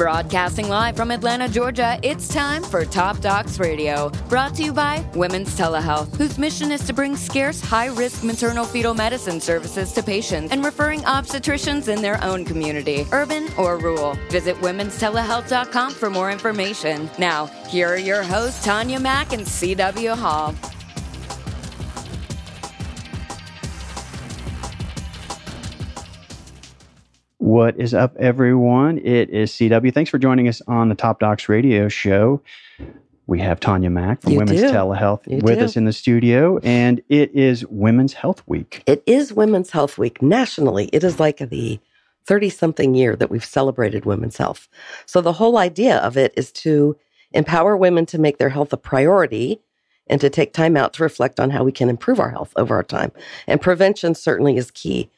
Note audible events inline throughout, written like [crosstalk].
Broadcasting live from Atlanta, Georgia, it's time for Top Docs Radio. Brought to you by Women's Telehealth, whose mission is to bring scarce, high risk maternal fetal medicine services to patients and referring obstetricians in their own community, urban or rural. Visit womenstelehealth.com for more information. Now, here are your hosts, Tanya Mack and CW Hall. What is up, everyone? It is CW. Thanks for joining us on the Top Docs radio show. We have Tanya Mack from You Women's do. Telehealth You with do. us in the studio, and it is Women's Health Week. It is Women's Health Week nationally. It is like the 30 something year that we've celebrated women's health. So the whole idea of it is to empower women to make their health a priority and to take time out to reflect on how we can improve our health over our time. And prevention certainly is key.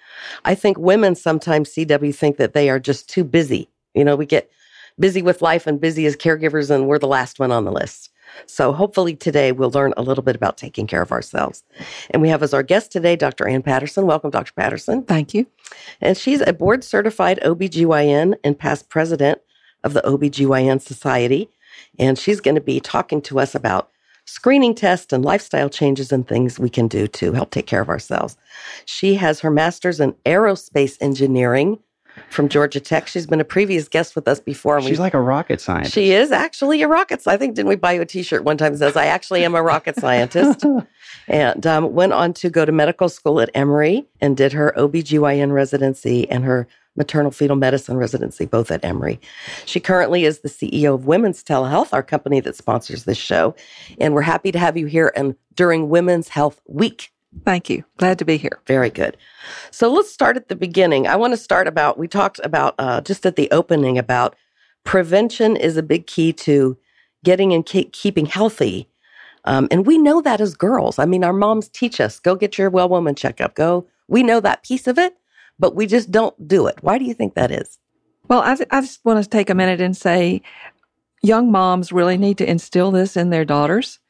I think women sometimes, CW, think that they are just too busy. You know, we get busy with life and busy as caregivers, and we're the last one on the list. So hopefully today we'll learn a little bit about taking care of ourselves. And we have as our guest today Dr. Ann Patterson. Welcome, Dr. Patterson. Thank you. And she's a board certified OBGYN and past president of the OBGYN Society. And she's going to be talking to us about screening tests and lifestyle changes and things we can do to help take care of ourselves. She has her master's in aerospace engineering from Georgia Tech. She's been a previous guest with us before. She's we- like a rocket scientist. she is actually a rocket. scientist. I think didn't we buy you a T-shirt one time that says I actually am a rocket scientist, [laughs] and um, went on to go to medical school at Emory and did her OBGYN residency and her maternal fetal medicine residency both at Emory. She currently is the CEO of Women's Telehealth, our company that sponsors this show, and we're happy to have you here and during Women's Health Week. Thank you. Glad to be here. Very good. So let's start at the beginning. I want to start about, we talked about uh, just at the opening about prevention is a big key to getting and ke- keeping healthy. Um, and we know that as girls. I mean, our moms teach us go get your well woman checkup. Go. We know that piece of it, but we just don't do it. Why do you think that is? Well, I, I just want to take a minute and say young moms really need to instill this in their daughters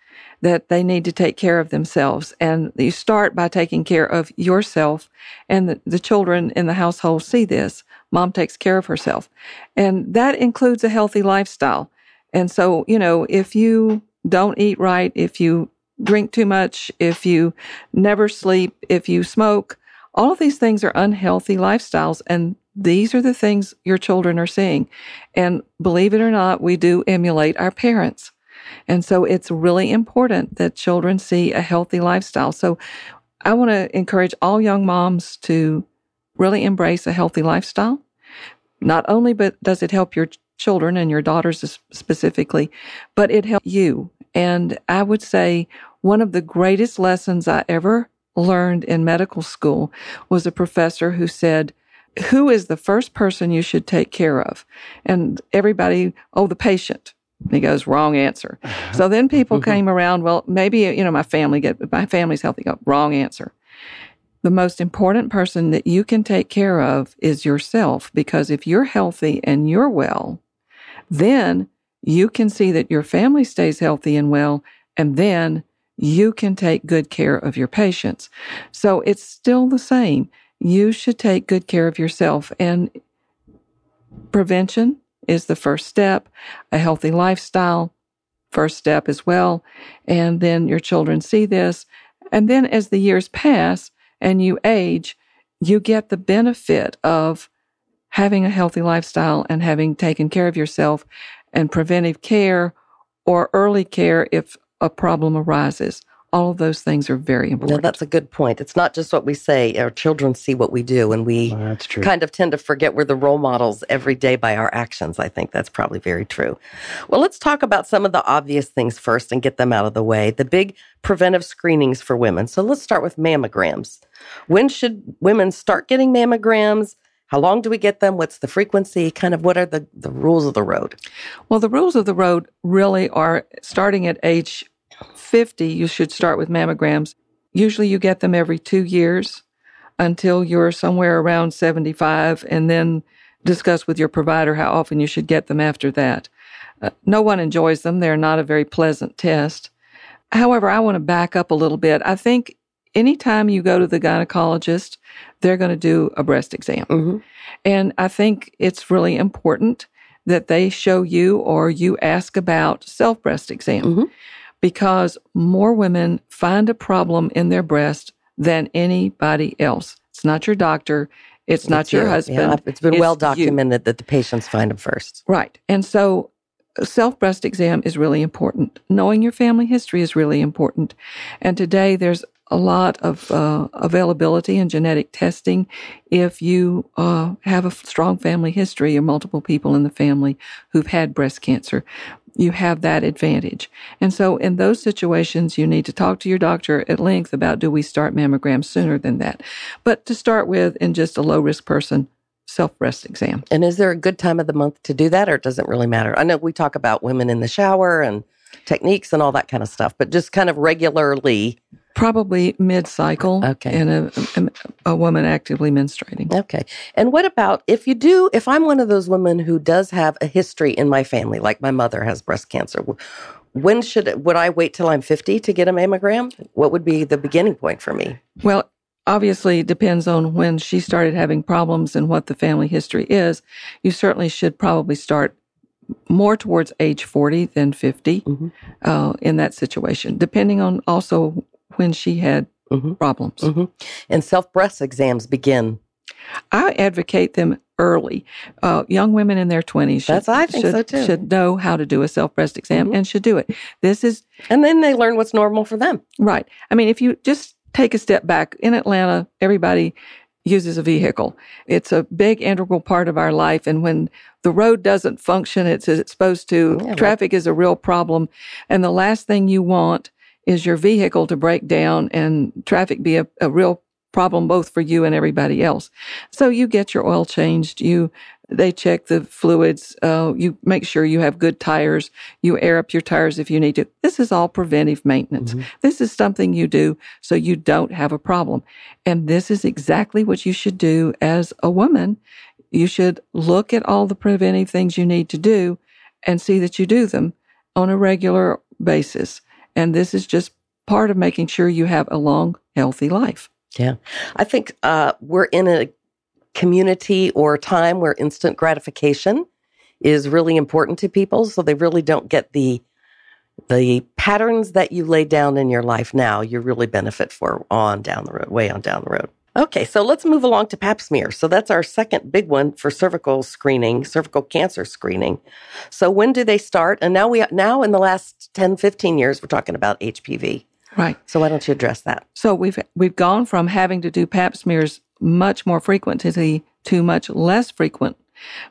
that they need to take care of themselves. And you start by taking care of yourself, and the, the children in the household see this. Mom takes care of herself. And that includes a healthy lifestyle. And so, you know, if you don't eat right, if you drink too much, if you never sleep, if you smoke, all of these things are unhealthy lifestyles. And these are the things your children are seeing. And believe it or not, we do emulate our parents. And so it's really important that children see a healthy lifestyle. So I want to encourage all young moms to really embrace a healthy lifestyle. Not only but does it help your children and your daughters specifically, but it helps you. And I would say one of the greatest lessons I ever learned in medical school was a professor who said, who is the first person you should take care of? And everybody, oh, the patient. And he goes, wrong answer. [laughs] So then people came around, well, maybe, you know, my family get, my family's healthy. Go, wrong answer. The most important person that you can take care of is yourself because if you're healthy and you're well, then you can see that your family stays healthy and well, and then you can take good care of your patients. So it's still the same. You should take good care of yourself, and prevention is the first step, a healthy lifestyle, first step as well. And then your children see this. And then as the years pass and you age, you get the benefit of having a healthy lifestyle and having taken care of yourself and preventive care or early care if a problem arises. All of those things are very No, important. that's a good point. It's not just what we say. Our children see what we do, and we Well, kind of tend to forget we're the role models every day by our actions. I think that's probably very true. Well, let's talk about some of the obvious things first and get them out of the way. The big preventive screenings for women. So let's start with mammograms. When should women start getting mammograms? How long do we get them? What's the frequency? Kind of what are the, the rules of the road? Well, the rules of the road really are starting at age 50, you should start with mammograms. Usually you get them every two years until you're somewhere around 75, and then discuss with your provider how often you should get them after that. Uh, no one enjoys them, they're not a very pleasant test. However, I want to back up a little bit. I think anytime you go to the gynecologist, they're going to do a breast exam. hmm And I think it's really important that they show you or you ask about self breast exam Mhm. Because more women find a problem in their breast than anybody else. It's not your doctor, it's not It's your you. husband. Yeah, it's been it's well you. documented that the patients find them first. Right. And so self breast exam is really important. Knowing your family history is really important. And today there's a lot of uh, availability in genetic testing if you uh, have a strong family history or multiple people in the family who've had breast cancer. You have that advantage. And so in those situations, you need to talk to your doctor at length about do we start mammograms sooner than that. But to start with, in just a low risk person, self breast exam. And is there a good time of the month to do that, or it doesn't really matter? I know we talk about women in the shower and techniques and all that kind of stuff, but just kind of regularly. Probably mid cycle Okay. in a, a, a woman actively menstruating. Okay. And what about if you do, if I'm one of those women who does have a history in my family, like my mother has breast cancer, when should, would I wait till I'm 50 to get a mammogram? What would be the beginning point for me? Well, obviously, it depends on when she started having problems and what the family history is. You certainly should probably start more towards age 40 than 50 Mhm. uh, in that situation, depending on also when she had Mhm. problems. Mhm. And self breast exams begin. I advocate them early. Uh, young women in their 20s should, That's- I think should, so, too. should know how to do a self breast exam Mhm. and should do it. This is And then they learn what's normal for them. Right. I mean, if you just take a step back in Atlanta, everybody uses a vehicle. It's a big integral part of our life. And when the road doesn't function as it's supposed to, Yeah, like- traffic is a real problem. And the last thing you want is your vehicle to break down and traffic be a, a real problem both for you and everybody else. So you get your oil changed. You they check the fluids. Uh, you make sure you have good tires. You air up your tires if you need to. This is all preventive maintenance. This is something you do so you don't have a problem. And this is exactly what you should do as a woman. You should look at all the preventive things you need to do and see that you do them on a regular basis. And this is just part of making sure you have a long, healthy life. Yeah. I think uh, we're in a community or time where instant gratification is really important to people. So they really don't get the the patterns that you lay down in your life now, you really benefit for on down the road, way on down the road. Okay, so let's move along to pap smear. So that's our second big one for cervical screening, cervical cancer screening. So when do they start? And now we now in the last 10, 15 years, we're talking about HPV. Right. So why don't you address that? So we've we've gone from having to do pap smears much more frequently to much less frequent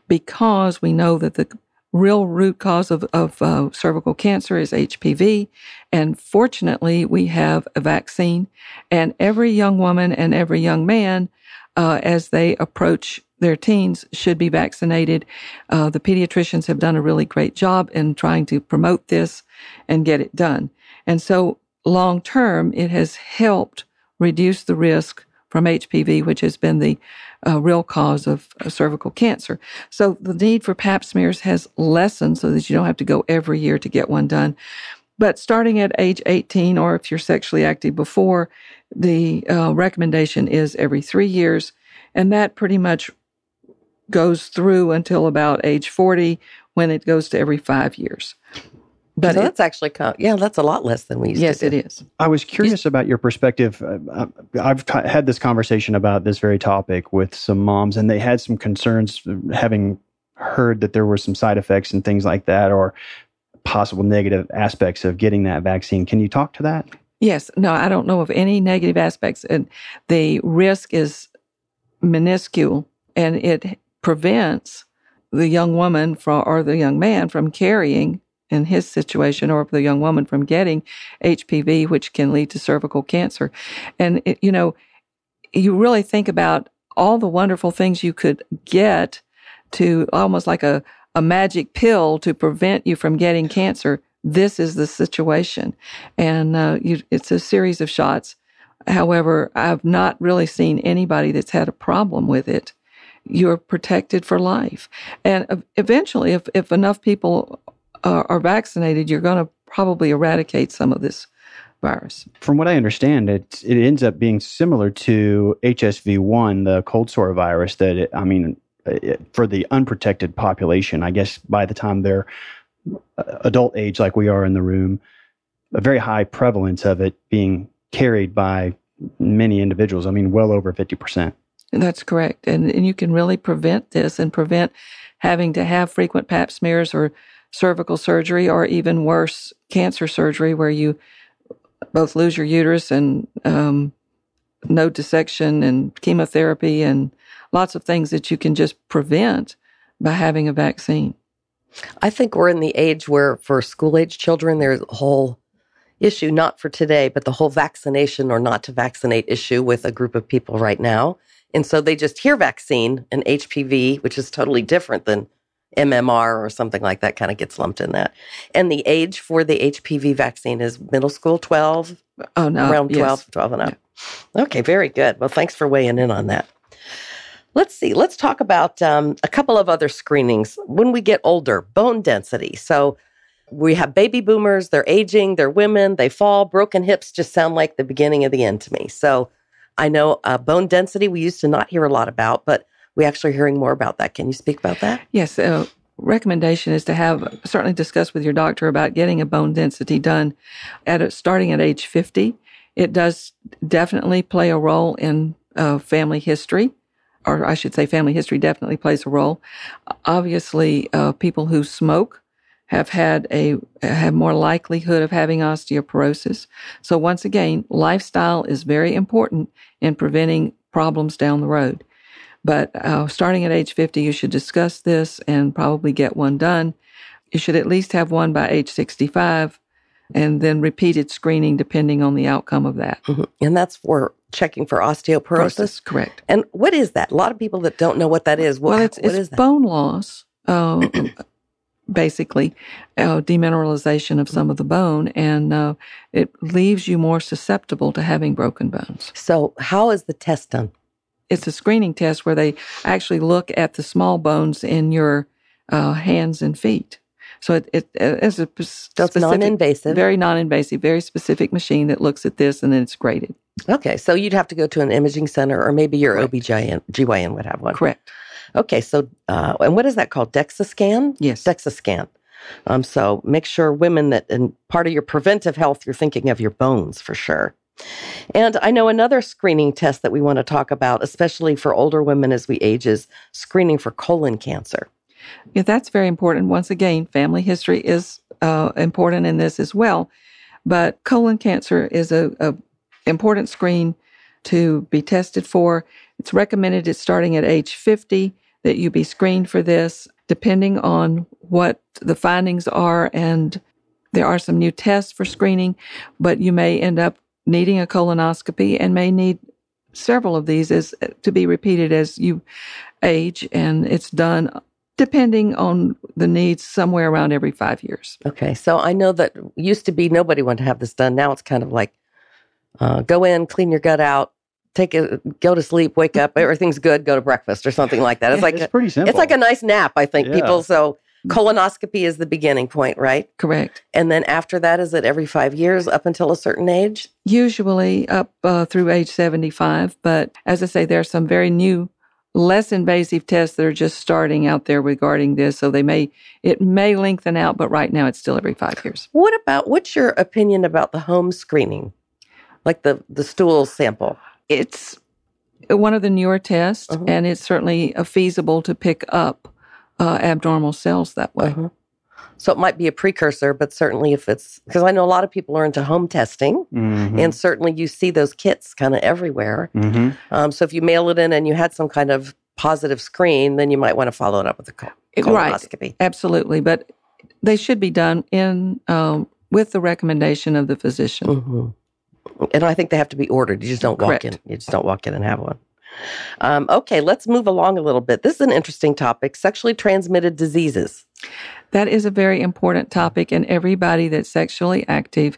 because we know that the real root cause of, of uh, cervical cancer is HPV. And fortunately, we have a vaccine. And every young woman and every young man, uh, as they approach their teens, should be vaccinated. Uh, the pediatricians have done a really great job in trying to promote this and get it done. And so, long term, it has helped reduce the risk from HPV, which has been the uh, real cause of uh, cervical cancer. So the need for pap smears has lessened so that you don't have to go every year to get one done. But starting at age 18, or if you're sexually active before, the uh, recommendation is every three years. And that pretty much goes through until about age 40 when it goes to every five years. But so it- that's actually, co- yeah, that's a lot less than we used yes, to it do. is. I was curious about your perspective. Uh, uh, I've ca- had this conversation about this very topic with some moms, and they had some concerns having heard that there were some side effects and things like that, or possible negative aspects of getting that vaccine. Can you talk to that? Yes, no, I don't know of any negative aspects. And the risk is minuscule and it prevents the young woman from, or the young man from carrying in his situation or the young woman from getting HPV, which can lead to cervical cancer. And, it, you know, you really think about all the wonderful things you could get to almost like a, a magic pill to prevent you from getting cancer. This is the situation. And uh, you, it's a series of shots. However, I've not really seen anybody that's had a problem with it. You're protected for life. And eventually, if, if enough people are, are vaccinated, you're going to probably eradicate some of this virus. From what I understand, it it ends up being similar to HSV one, the cold sore virus. That it, I mean, for the unprotected population, I guess by the time they're uh, adult age, like we are in the room, a very high prevalence of it being carried by many individuals. I mean, well over 50%. That's correct. And, and you can really prevent this and prevent having to have frequent pap smears or cervical surgery or even worse, cancer surgery, where you both lose your uterus and um, node dissection and chemotherapy and lots of things that you can just prevent by having a vaccine. I think we're in the age where, for school age children, there's a whole issue, not for today, but the whole vaccination or not to vaccinate issue with a group of people right now. And so they just hear vaccine and HPV, which is totally different than MMR or something like that, kind of gets lumped in that. And the age for the HPV vaccine is middle school 12, Oh, no. around 12, yes. 12 and up. Okay, very good. Well, thanks for weighing in on that. Let's see. Let's talk about um, a couple of other screenings. When we get older, bone density. So we have baby boomers, they're aging, they're women, they fall. Broken hips just sound like the beginning of the end to me. So I know uh, bone density we used to not hear a lot about, but we actually are hearing more about that. Can you speak about that? Yes. Uh, recommendation is to have certainly discuss with your doctor about getting a bone density done at a, starting at age 50. It does definitely play a role in uh, family history, or I should say, family history definitely plays a role. Obviously, uh, people who smoke have had a have more likelihood of having osteoporosis. So once again, lifestyle is very important in preventing problems down the road. But uh, starting at age 50, you should discuss this and probably get one done. You should at least have one by age 65 and then repeated screening depending on the outcome of that. Mhm. And that's for checking for osteoporosis. Correct. And what is that? A lot of people that don't know what that is. What, well, it's, what it's is that? bone loss, uh, [clears throat] basically, uh, demineralization of some of the bone, and uh, it leaves you more susceptible to having broken bones. So, how is the test done? It's a screening test where they actually look at the small bones in your uh, hands and feet. So it, it a p- So it's specific, non-invasive. very non-invasive, very specific machine that looks at this and then it's graded. Okay, so you'd have to go to an imaging center, or maybe your Correct. OBGYN GYN would have one. Correct. Okay, so uh, and what is that called? DEXA scan? Yes. DEXA Um, so make sure women that and part of your preventive health, you're thinking of your bones for sure. And I know another screening test that we want to talk about, especially for older women as we age, is screening for colon cancer. Yeah, that's very important. Once again, family history is uh, important in this as well. But colon cancer is a, a important screen to be tested for. It's recommended it's starting at age 50 that you be screened for this, depending on what the findings are. And there are some new tests for screening, but you may end up needing a colonoscopy and may need several of these as to be repeated as you age, and it's done depending on the needs somewhere around every five years. Okay, so I know that used to be nobody wanted to have this done. Now it's kind of like uh, go in, clean your gut out, take a go to sleep, wake up, [laughs] everything's good, go to breakfast or something like that. It's like it's a, pretty simple. it's like a nice nap. I think Yeah. people so colonoscopy is the beginning point, right? Correct. And then after that, is it every five years up until a certain age? Usually up uh, through age 75. But as I say, there are some very new, less invasive tests that are just starting out there regarding this. So they may, it may lengthen out, but right now it's still every five years. What about what's your opinion about the home screening, like the the stool sample? It's one of the newer tests, Uh-huh. and it's certainly uh, feasible to pick up uh, abnormal cells that way. Uh-huh. So it might be a precursor, but certainly if it's because I know a lot of people are into home testing. Mhm. And certainly you see those kits kind of everywhere. Mhm. Um, so if you mail it in and you had some kind of positive screen, then you might want to follow it up with a col- Right. colonoscopy. Absolutely, but they should be done in um, with the recommendation of the physician. Mhm. And I think they have to be ordered. You just don't walk Correct. in. You just don't walk in and have one. Um, okay, let's move along a little bit. This is an interesting topic: sexually transmitted diseases. That is a very important topic, and everybody that's sexually active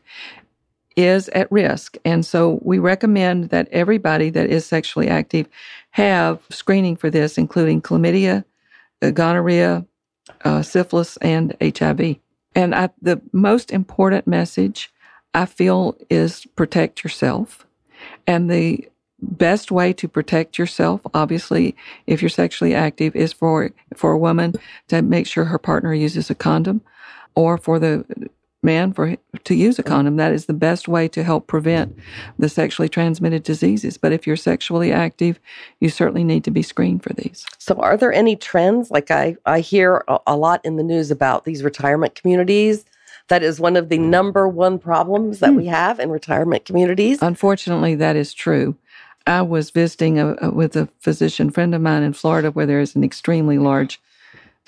is at risk. And so we recommend that everybody that is sexually active have screening for this, including chlamydia, uh, gonorrhea, uh, syphilis, and HIV. And I, the most important message I feel is protect yourself. And the best way to protect yourself, obviously, if you're sexually active, is for for a woman to make sure her partner uses a condom, or for the man for to use a condom. That is the best way to help prevent the sexually transmitted diseases. But if you're sexually active, you certainly need to be screened for these. So, are there any trends? Like I, I hear a, a lot in the news about these retirement communities. That is one of the number one problems that we have in retirement communities. Unfortunately, that is true. I was visiting a, a, with a physician friend of mine in Florida where there is an extremely large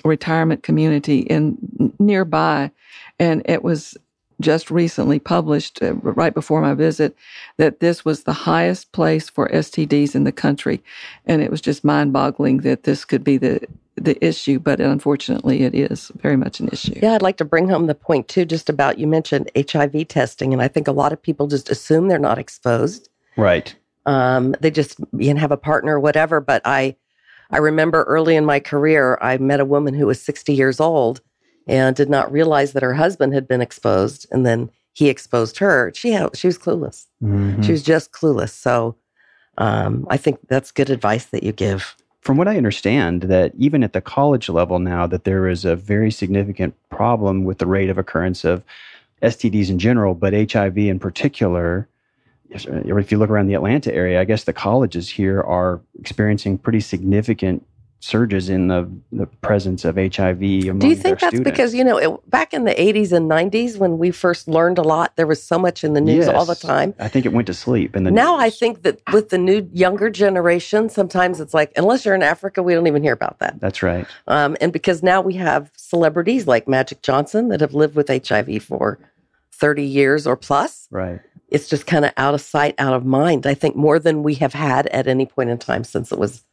retirement community in nearby and it was just recently published uh, right before my visit that this was the highest place for STDs in the country and it was just mind-boggling that this could be the the issue but unfortunately it is very much an issue. Yeah, I'd like to bring home the point too just about you mentioned HIV testing and I think a lot of people just assume they're not exposed. Right. Um, they just you can have a partner or whatever but I I remember early in my career I met a woman who was 60 years old and did not realize that her husband had been exposed and then he exposed her she had, she was clueless Mhm. she was just clueless so um, i think that's good advice that you give From what I understand, that even at the college level now, that there is a very significant problem with the rate of occurrence of STDs in general, but HIV in particular. If you look around the Atlanta area, I guess the colleges here are experiencing pretty significant surges in the, the presence of HIV among do you think that's students. because you know it, back in the 80s and 90s when we first learned a lot there was so much in the news all the time I think it went to sleep. And now i think that with the new younger generation sometimes it's like unless you're in africa we don't even hear about that that's right. um, and because now we have celebrities like magic johnson that have lived with hiv for 30 years or plus Right. It's just kind of out of sight, out of mind. I think more than we have had at any point in time since it was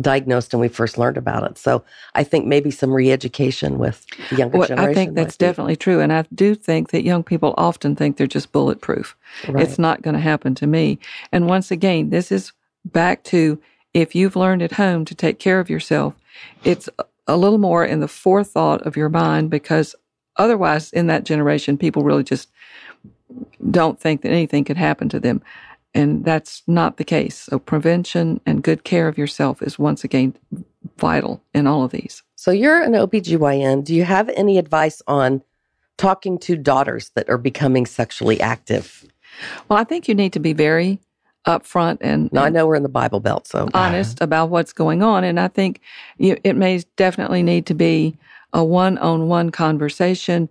diagnosed and we first learned about it. So I think maybe some re-education with the younger Well, generation. I think that's definitely true. And I do think that young people often think they're just bulletproof. right. It's not going to happen to me. And once again, this is back to if you've learned at home to take care of yourself, it's a little more in the forethought of your mind because otherwise, in that generation, people really just don't think that anything could happen to them. And that's not the case. So, prevention and good care of yourself is once again vital in all of these. So you're an OBGYN. Do you have any advice on talking to daughters that are becoming sexually active? Well, I think you need to be very upfront and, Now I know we're in the Bible Belt, so honest about what's going on. And I think you, it may definitely need to be a one on one conversation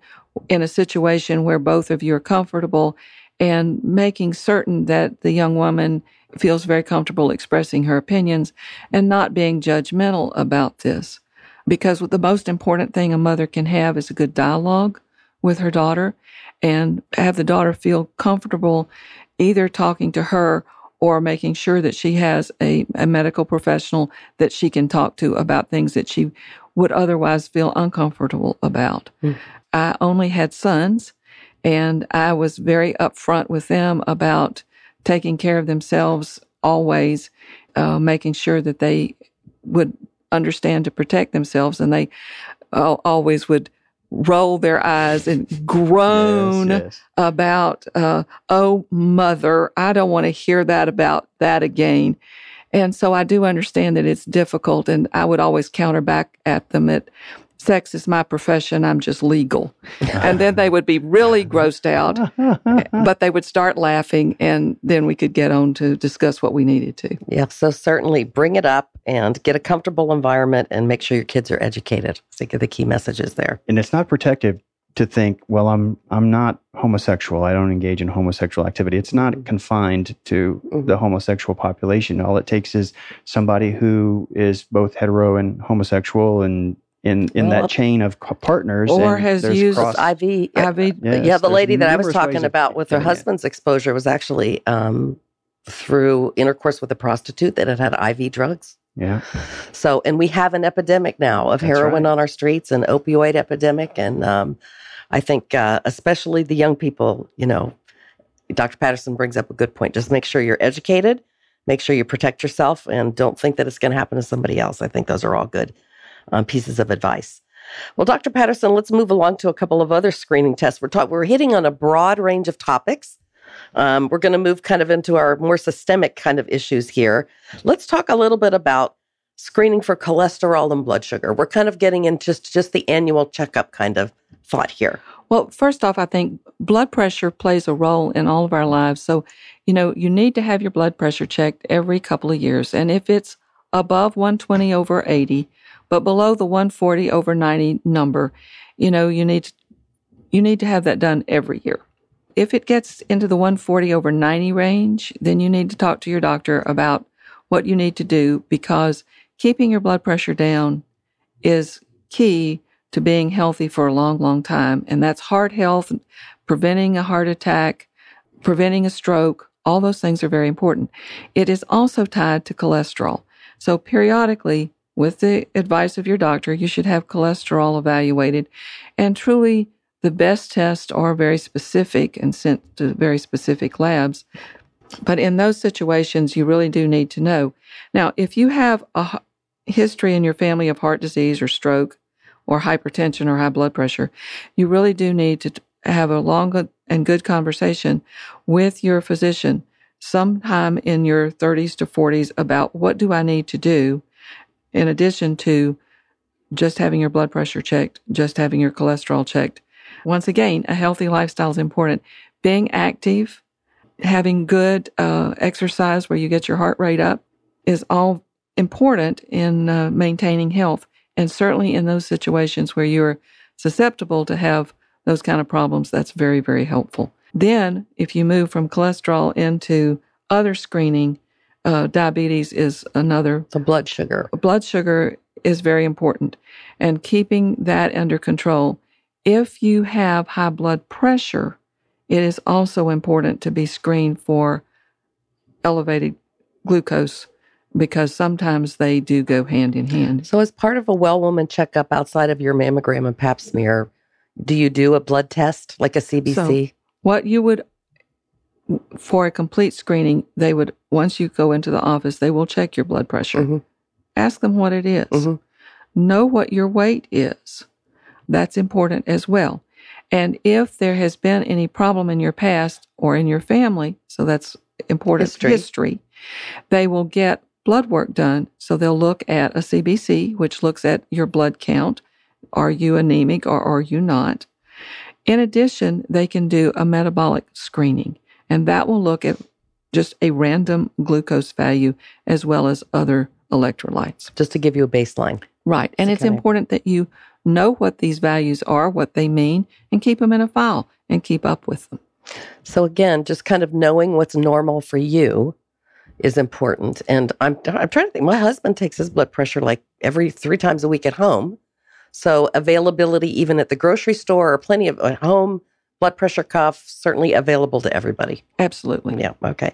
in a situation where both of you are comfortable and making certain that the young woman feels very comfortable expressing her opinions and not being judgmental about this. Because the most important thing a mother can have is a good dialogue with her daughter and have the daughter feel comfortable either talking to her or making sure that she has a, a medical professional that she can talk to about things that she would otherwise feel uncomfortable about. Mm. I only had sons, and I was very upfront with them about taking care of themselves always, uh, making sure that they would understand to protect themselves, and they uh, always would roll their eyes and groan Yes, yes. about, uh, oh, mother, I don't want to hear that about that again. And so I do understand that it's difficult, and I would always counter back at them at sex is my profession, I'm just legal. [laughs] and then they would be really grossed out, but they would start laughing, and then we could get on to discuss what we needed to. yeah. So certainly bring it up and get a comfortable environment and make sure your kids are educated. I think are the key messages there. and it's not protective to think well i'm i'm not homosexual i don't engage in homosexual activity it's not confined to Mhm. the homosexual population all it takes is somebody who is both hetero and homosexual and in in Well, that chain of partners Or and has used cross- IV. IV, yeah, Yes, the lady that I was talking about with her getting it. husband's exposure was actually um, through intercourse with a prostitute that had had IV drugs. yeah So, and we have an epidemic now of That's heroin right. on our streets, an opioid epidemic, and um, I think uh, especially the young people. You know, Dr. Patterson brings up a good point. Just make sure you're educated, make sure you protect yourself, and don't think that it's going to happen to somebody else. I think those are all good um, pieces of advice. Well, Dr. Patterson, let's move along to a couple of other screening tests. We're talking, we're hitting on a broad range of topics. Um, we're going to move kind of into our more systemic kind of issues here. Let's talk a little bit about screening for cholesterol and blood sugar. We're kind of getting into just, just the annual checkup kind of thought here. Well, first off, I think blood pressure plays a role in all of our lives. So, you know, you need to have your blood pressure checked every couple of years. And if it's above 120 over 80, but below the 140 over 90 number, you know, you need to, you need to have that done every year. If it gets into the 140 over 90 range, then you need to talk to your doctor about what you need to do because keeping your blood pressure down is key to being healthy for a long, long time. And that's heart health, preventing a heart attack, preventing a stroke. All those things are very important. It is also tied to cholesterol. So periodically, with the advice of your doctor, you should have cholesterol evaluated. And truly, the best tests are very specific and sent to very specific labs. But in those situations, you really do need to know. Now, if you have a history in your family of heart disease or stroke, or hypertension or high blood pressure, you really do need to have a long and good conversation with your physician sometime in your 30s to 40s about what do I need to do in addition to just having your blood pressure checked, just having your cholesterol checked. Once again, a healthy lifestyle is important. Being active, having good uh, exercise where you get your heart rate up is all important in uh, maintaining health. And certainly in those situations where you're susceptible to have those kind of problems, that's very, very helpful. Then, if you move from cholesterol into other screening, uh, diabetes is another. The blood sugar. Blood sugar is very important. And keeping that under control. If you have high blood pressure, it is also important to be screened for elevated glucose because sometimes they do go hand in hand. So, as part of a well woman checkup outside of your mammogram and pap smear, do you do a blood test like a CBC? So what you would, for a complete screening, they would, once you go into the office, they will check your blood pressure. Mm-hmm. Ask them what it is. Mm-hmm. Know what your weight is. That's important as well. And if there has been any problem in your past or in your family, so that's important history, history they will get blood work done. So they'll look at a CBC, which looks at your blood count. Are you anemic or are you not? In addition, they can do a metabolic screening, and that will look at just a random glucose value as well as other electrolytes. Just to give you a baseline. Right. And it's important that you know what these values are, what they mean, and keep them in a file and keep up with them. So, again, just kind of knowing what's normal for you is important. And I'm I'm trying to think. My husband takes his blood pressure like every three times a week at home. So availability even at the grocery store or plenty of at home blood pressure cuff certainly available to everybody. Absolutely. Yeah. Okay.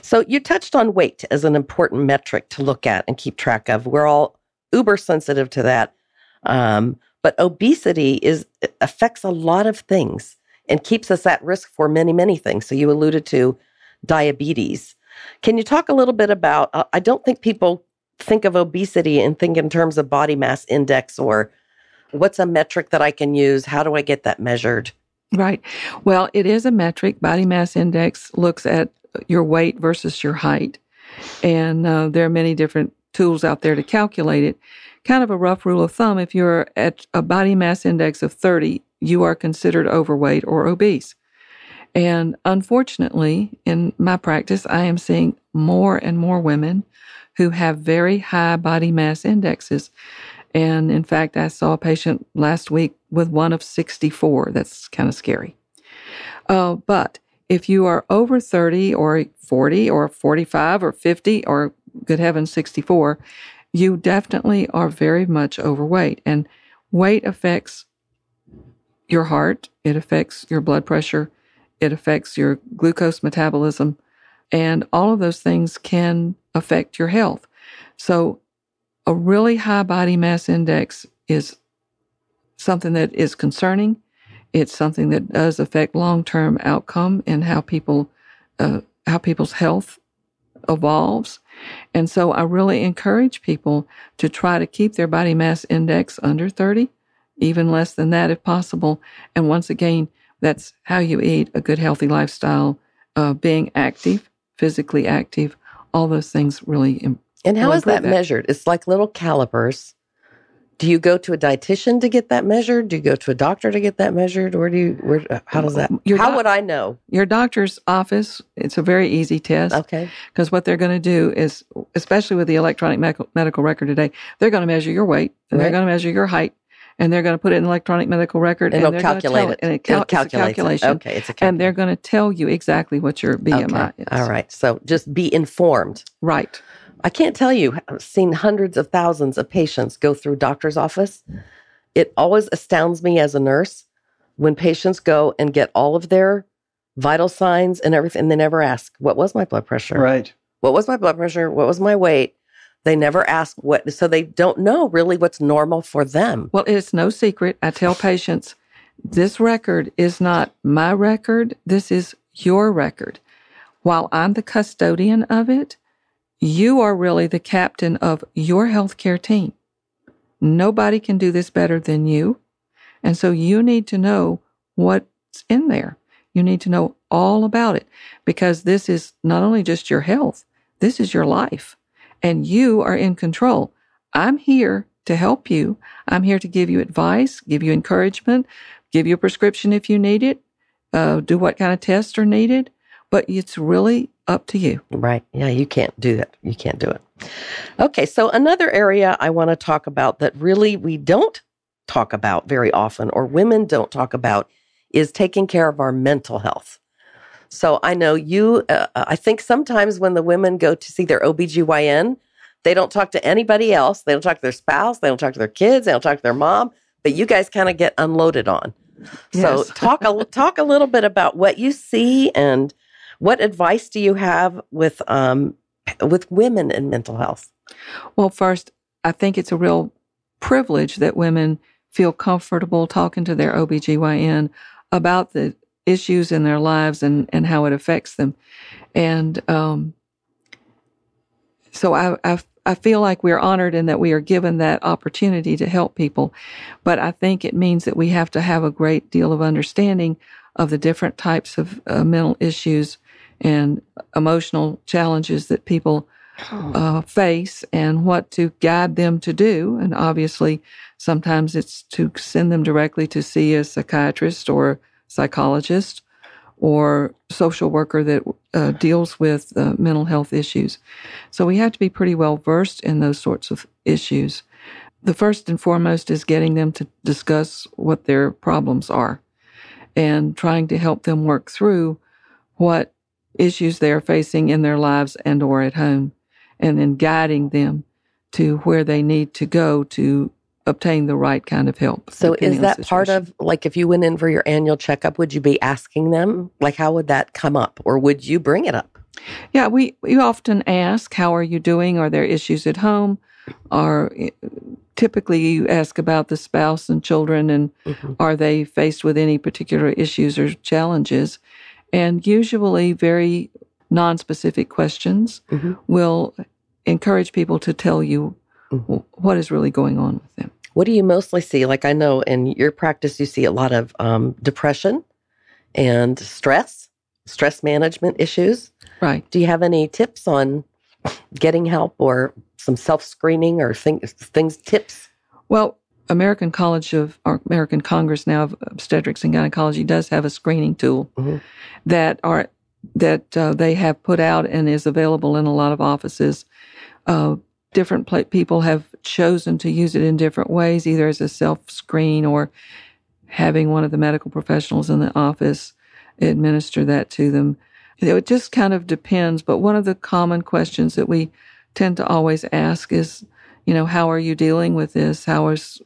So you touched on weight as an important metric to look at and keep track of. We're all uber sensitive to that. Um, but obesity is affects a lot of things and keeps us at risk for many, many things. So you alluded to diabetes. Can you talk a little bit about? Uh, I don't think people think of obesity and think in terms of body mass index or what's a metric that I can use? How do I get that measured? Right. Well, it is a metric. Body mass index looks at your weight versus your height. And uh, there are many different tools out there to calculate it. Kind of a rough rule of thumb if you're at a body mass index of 30, you are considered overweight or obese. And unfortunately, in my practice, I am seeing more and more women who have very high body mass indexes. And in fact, I saw a patient last week with one of 64. That's kind of scary. Uh, but if you are over 30 or 40 or 45 or 50 or good heavens, 64, you definitely are very much overweight. And weight affects your heart, it affects your blood pressure, it affects your glucose metabolism, and all of those things can affect your health. So, a really high body mass index is something that is concerning. It's something that does affect long term outcome and how people uh, how people's health evolves. And so I really encourage people to try to keep their body mass index under 30, even less than that if possible. And once again, that's how you eat a good, healthy lifestyle, uh, being active, physically active, all those things really. And how is is that, measured? It's like little calipers. Do you go to a dietitian to get that measured? Do you go to a doctor to get that measured? Where do you? Where? uh, How does that? Your how doc- would I know? Your doctor's office, it's a very easy test. Okay. because what they're going to do is, especially with the electronic medical, medical record today, they're going to measure your weight and they're going to measure your height and they're going to put it in electronic medical record And it'll they're calculate tell it. And it It'll cal- it's a calculate it. calculation. Okay, it's a And they're going to tell you exactly what your BMI Okay. is. All right. So just be informed. Right. I can't tell you, I've seen hundreds of thousands of patients go through doctor's office. Mm. It always astounds me as a nurse when patients go and get all of their vital signs and everything, and they never ask, What was my blood pressure? Right. What was my blood pressure? What was my weight? They never ask what, so they don't know really what's normal for them. Well, it's no secret. I tell [laughs] patients this record is not my record. This is your record. While I'm the custodian of it, you are really the captain of your healthcare team. Nobody can do this better than you. And so you need to know what's in there. You need to know all about it because this is not only just your health, this is your life and you are in control. I'm here to help you. I'm here to give you advice, give you encouragement, give you a prescription if you need it, uh, do what kind of tests are needed. But it's really up to you. Right. Yeah, you can't do that. You can't do it. Okay. So, another area I want to talk about that really we don't talk about very often, or women don't talk about, is taking care of our mental health. So, I know you, uh, I think sometimes when the women go to see their OBGYN, they don't talk to anybody else. They don't talk to their spouse. They don't talk to their kids. They don't talk to their mom. But you guys kind of get unloaded on. So Yes. [laughs] talk a talk a little bit about what you see and what advice do you have with um with women in mental health? Well, first, I think it's a real privilege that women feel comfortable talking to their OBGYN about the issues in their lives and, and how it affects them. And um, so I, I, I feel like we're honored and that we are given that opportunity to help people. But I think it means that we have to have a great deal of understanding of the different types of uh, mental issues and emotional challenges that people uh, face and what to guide them to do. And obviously, sometimes it's to send them directly to see a psychiatrist or psychologist or social worker that uh, deals with uh, mental health issues. So we have to be pretty well versed in those sorts of issues. The first and foremost is getting them to discuss what their problems are and trying to help them work through what issues they are facing in their lives and or at home and then guiding them to where they need to go to obtain the right kind of help. So is that part of like if you went in for your annual checkup, would you be asking them? Like how would that come up? Or would you bring it up? Yeah, we, we often ask, How are you doing? Are there issues at home? Or eh, typically you ask about the spouse and children and Mhm. are they faced with any particular issues or challenges? And usually, very non specific questions Mhm. will encourage people to tell you Mhm. what is really going on with them. What do you mostly see? Like I know in your practice, you see a lot of um, depression and stress, stress management issues. Right. Do you have any tips on getting help or some self screening or things, things, tips? Well, American College of or American Congress now of Obstetrics and Gynecology does have a screening tool Mhm. that are that uh, they have put out and is available in a lot of offices. Uh, different pla people have chosen to use it in different ways, either as a self screen or having one of the medical professionals in the office administer that to them. It just kind of depends. But one of the common questions that we tend to always ask is, you know, how are you dealing with this? How is,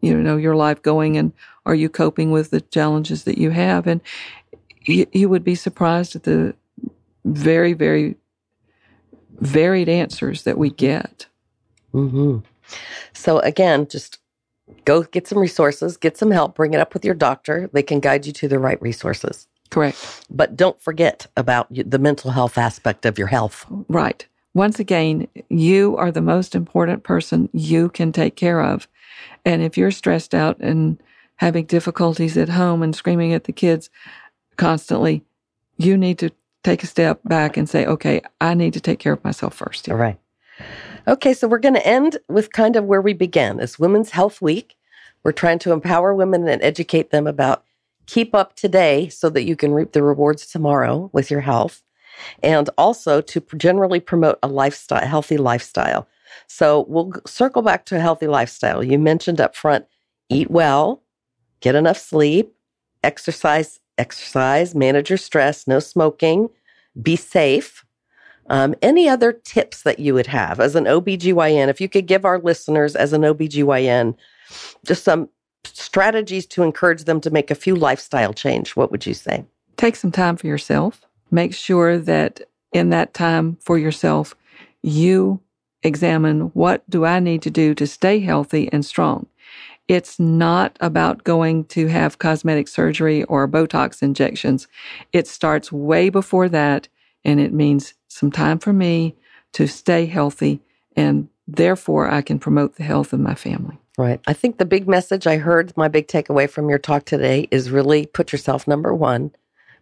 you know, your life going? And are you coping with the challenges that you have? And you, you would be surprised at the very, very varied answers that we get. hmm So again, just go get some resources, get some help, bring it up with your doctor. They can guide you to the right resources. Correct. But don't forget about the mental health aspect of your health. Right. Once again, you are the most important person you can take care of. And if you're stressed out and having difficulties at home and screaming at the kids constantly, you need to take a step back and say, okay, I need to take care of myself first. All right. Okay, so we're going to end with kind of where we began. It's Women's Health Week. We're trying to empower women and educate them about keep up today so that you can reap the rewards tomorrow with your health, and also to generally promote a lifestyle, healthy lifestyle. So we'll circle back to a healthy lifestyle. You mentioned up front eat well, get enough sleep, exercise, exercise, manage your stress, no smoking, be safe. Um, any other tips that you would have as an OBGYN? If you could give our listeners as an OBGYN just some strategies to encourage them to make a few lifestyle change, what would you say? Take some time for yourself. Make sure that in that time for yourself, you examine what do I need to do to stay healthy and strong. It's not about going to have cosmetic surgery or Botox injections. It starts way before that, and it means some time for me to stay healthy, and therefore I can promote the health of my family. Right. I think the big message I heard, my big takeaway from your talk today is really put yourself number one,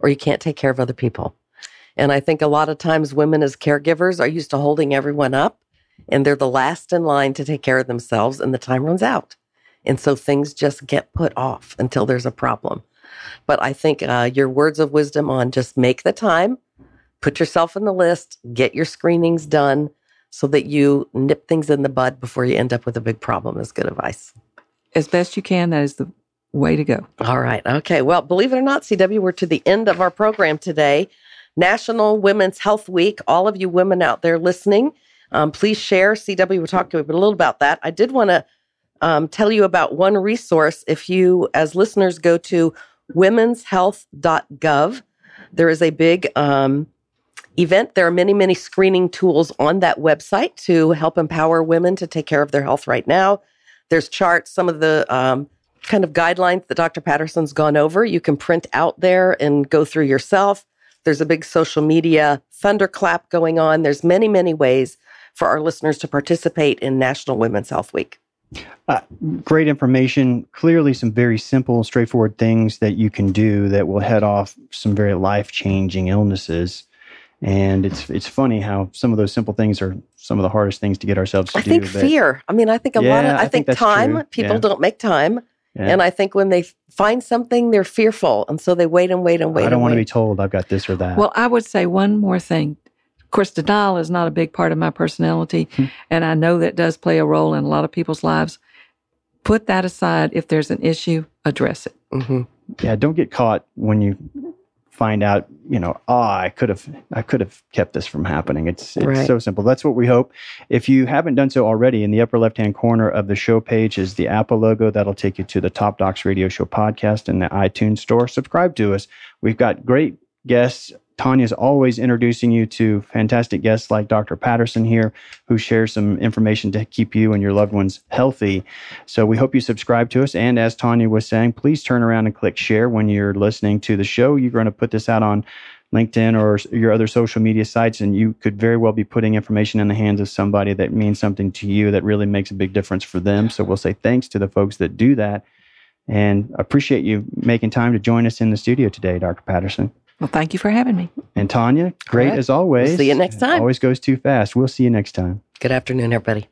or you can't take care of other people. And I think a lot of times women as caregivers are used to holding everyone up and they're the last in line to take care of themselves and the time runs out. And so things just get put off until there's a problem. But I think uh, your words of wisdom on just make the time, put yourself in the list, get your screenings done so that you nip things in the bud before you end up with a big problem is good advice. As best you can, that is the way to go. All right. Okay. Well, believe it or not, CW, we're to the end of our program today. National Women's Health Week. All of you women out there listening, um, please share. CW, we'll talk to you a little about that. I did want to um, tell you about one resource. If you, as listeners, go to womenshealth.gov, there is a big um, event. There are many, many screening tools on that website to help empower women to take care of their health right now. There's charts, some of the um, kind of guidelines that Dr. Patterson's gone over. You can print out there and go through yourself. There's a big social media thunderclap going on. There's many, many ways for our listeners to participate in National Women's Health Week. Uh, great information. Clearly, some very simple, straightforward things that you can do that will head off some very life changing illnesses. And it's it's funny how some of those simple things are some of the hardest things to get ourselves to I do. think fear. I mean, I think a yeah, lot of I, I think, think, time. True. People yeah. don't make time. Yeah. And I think when they find something, they're fearful. And so they wait and wait and wait. I don't want to be told I've got this or that. Well, I would say one more thing. Of course, denial is not a big part of my personality. Hmm. and I know that does play a role in a lot of people's lives. Put that aside. If there's an issue, address it. Mm-hmm. Yeah, don't get caught when you find out, you know, ah, I could have I could have kept this from happening. It's it's Right. so simple. That's what we hope. If you haven't done so already, in the upper left-hand corner of the show page is the Apple logo. That'll take you to the Top Docs Radio Show podcast in the iTunes store. Subscribe to us. We've got great guests. Tanya's always introducing you to fantastic guests like Dr. Patterson here, who shares some information to keep you and your loved ones healthy. So we hope you subscribe to us. And as Tanya was saying, please turn around and click share when you're listening to the show. You're going to put this out on LinkedIn or your other social media sites, and you could very well be putting information in the hands of somebody that means something to you that really makes a big difference for them. So we'll say thanks to the folks that do that and appreciate you making time to join us in the studio today, Dr. Patterson. Well, thank you for having me. And Tanya, great right. as always. We'll see you next time. Always goes too fast. We'll see you next time. Good afternoon, everybody.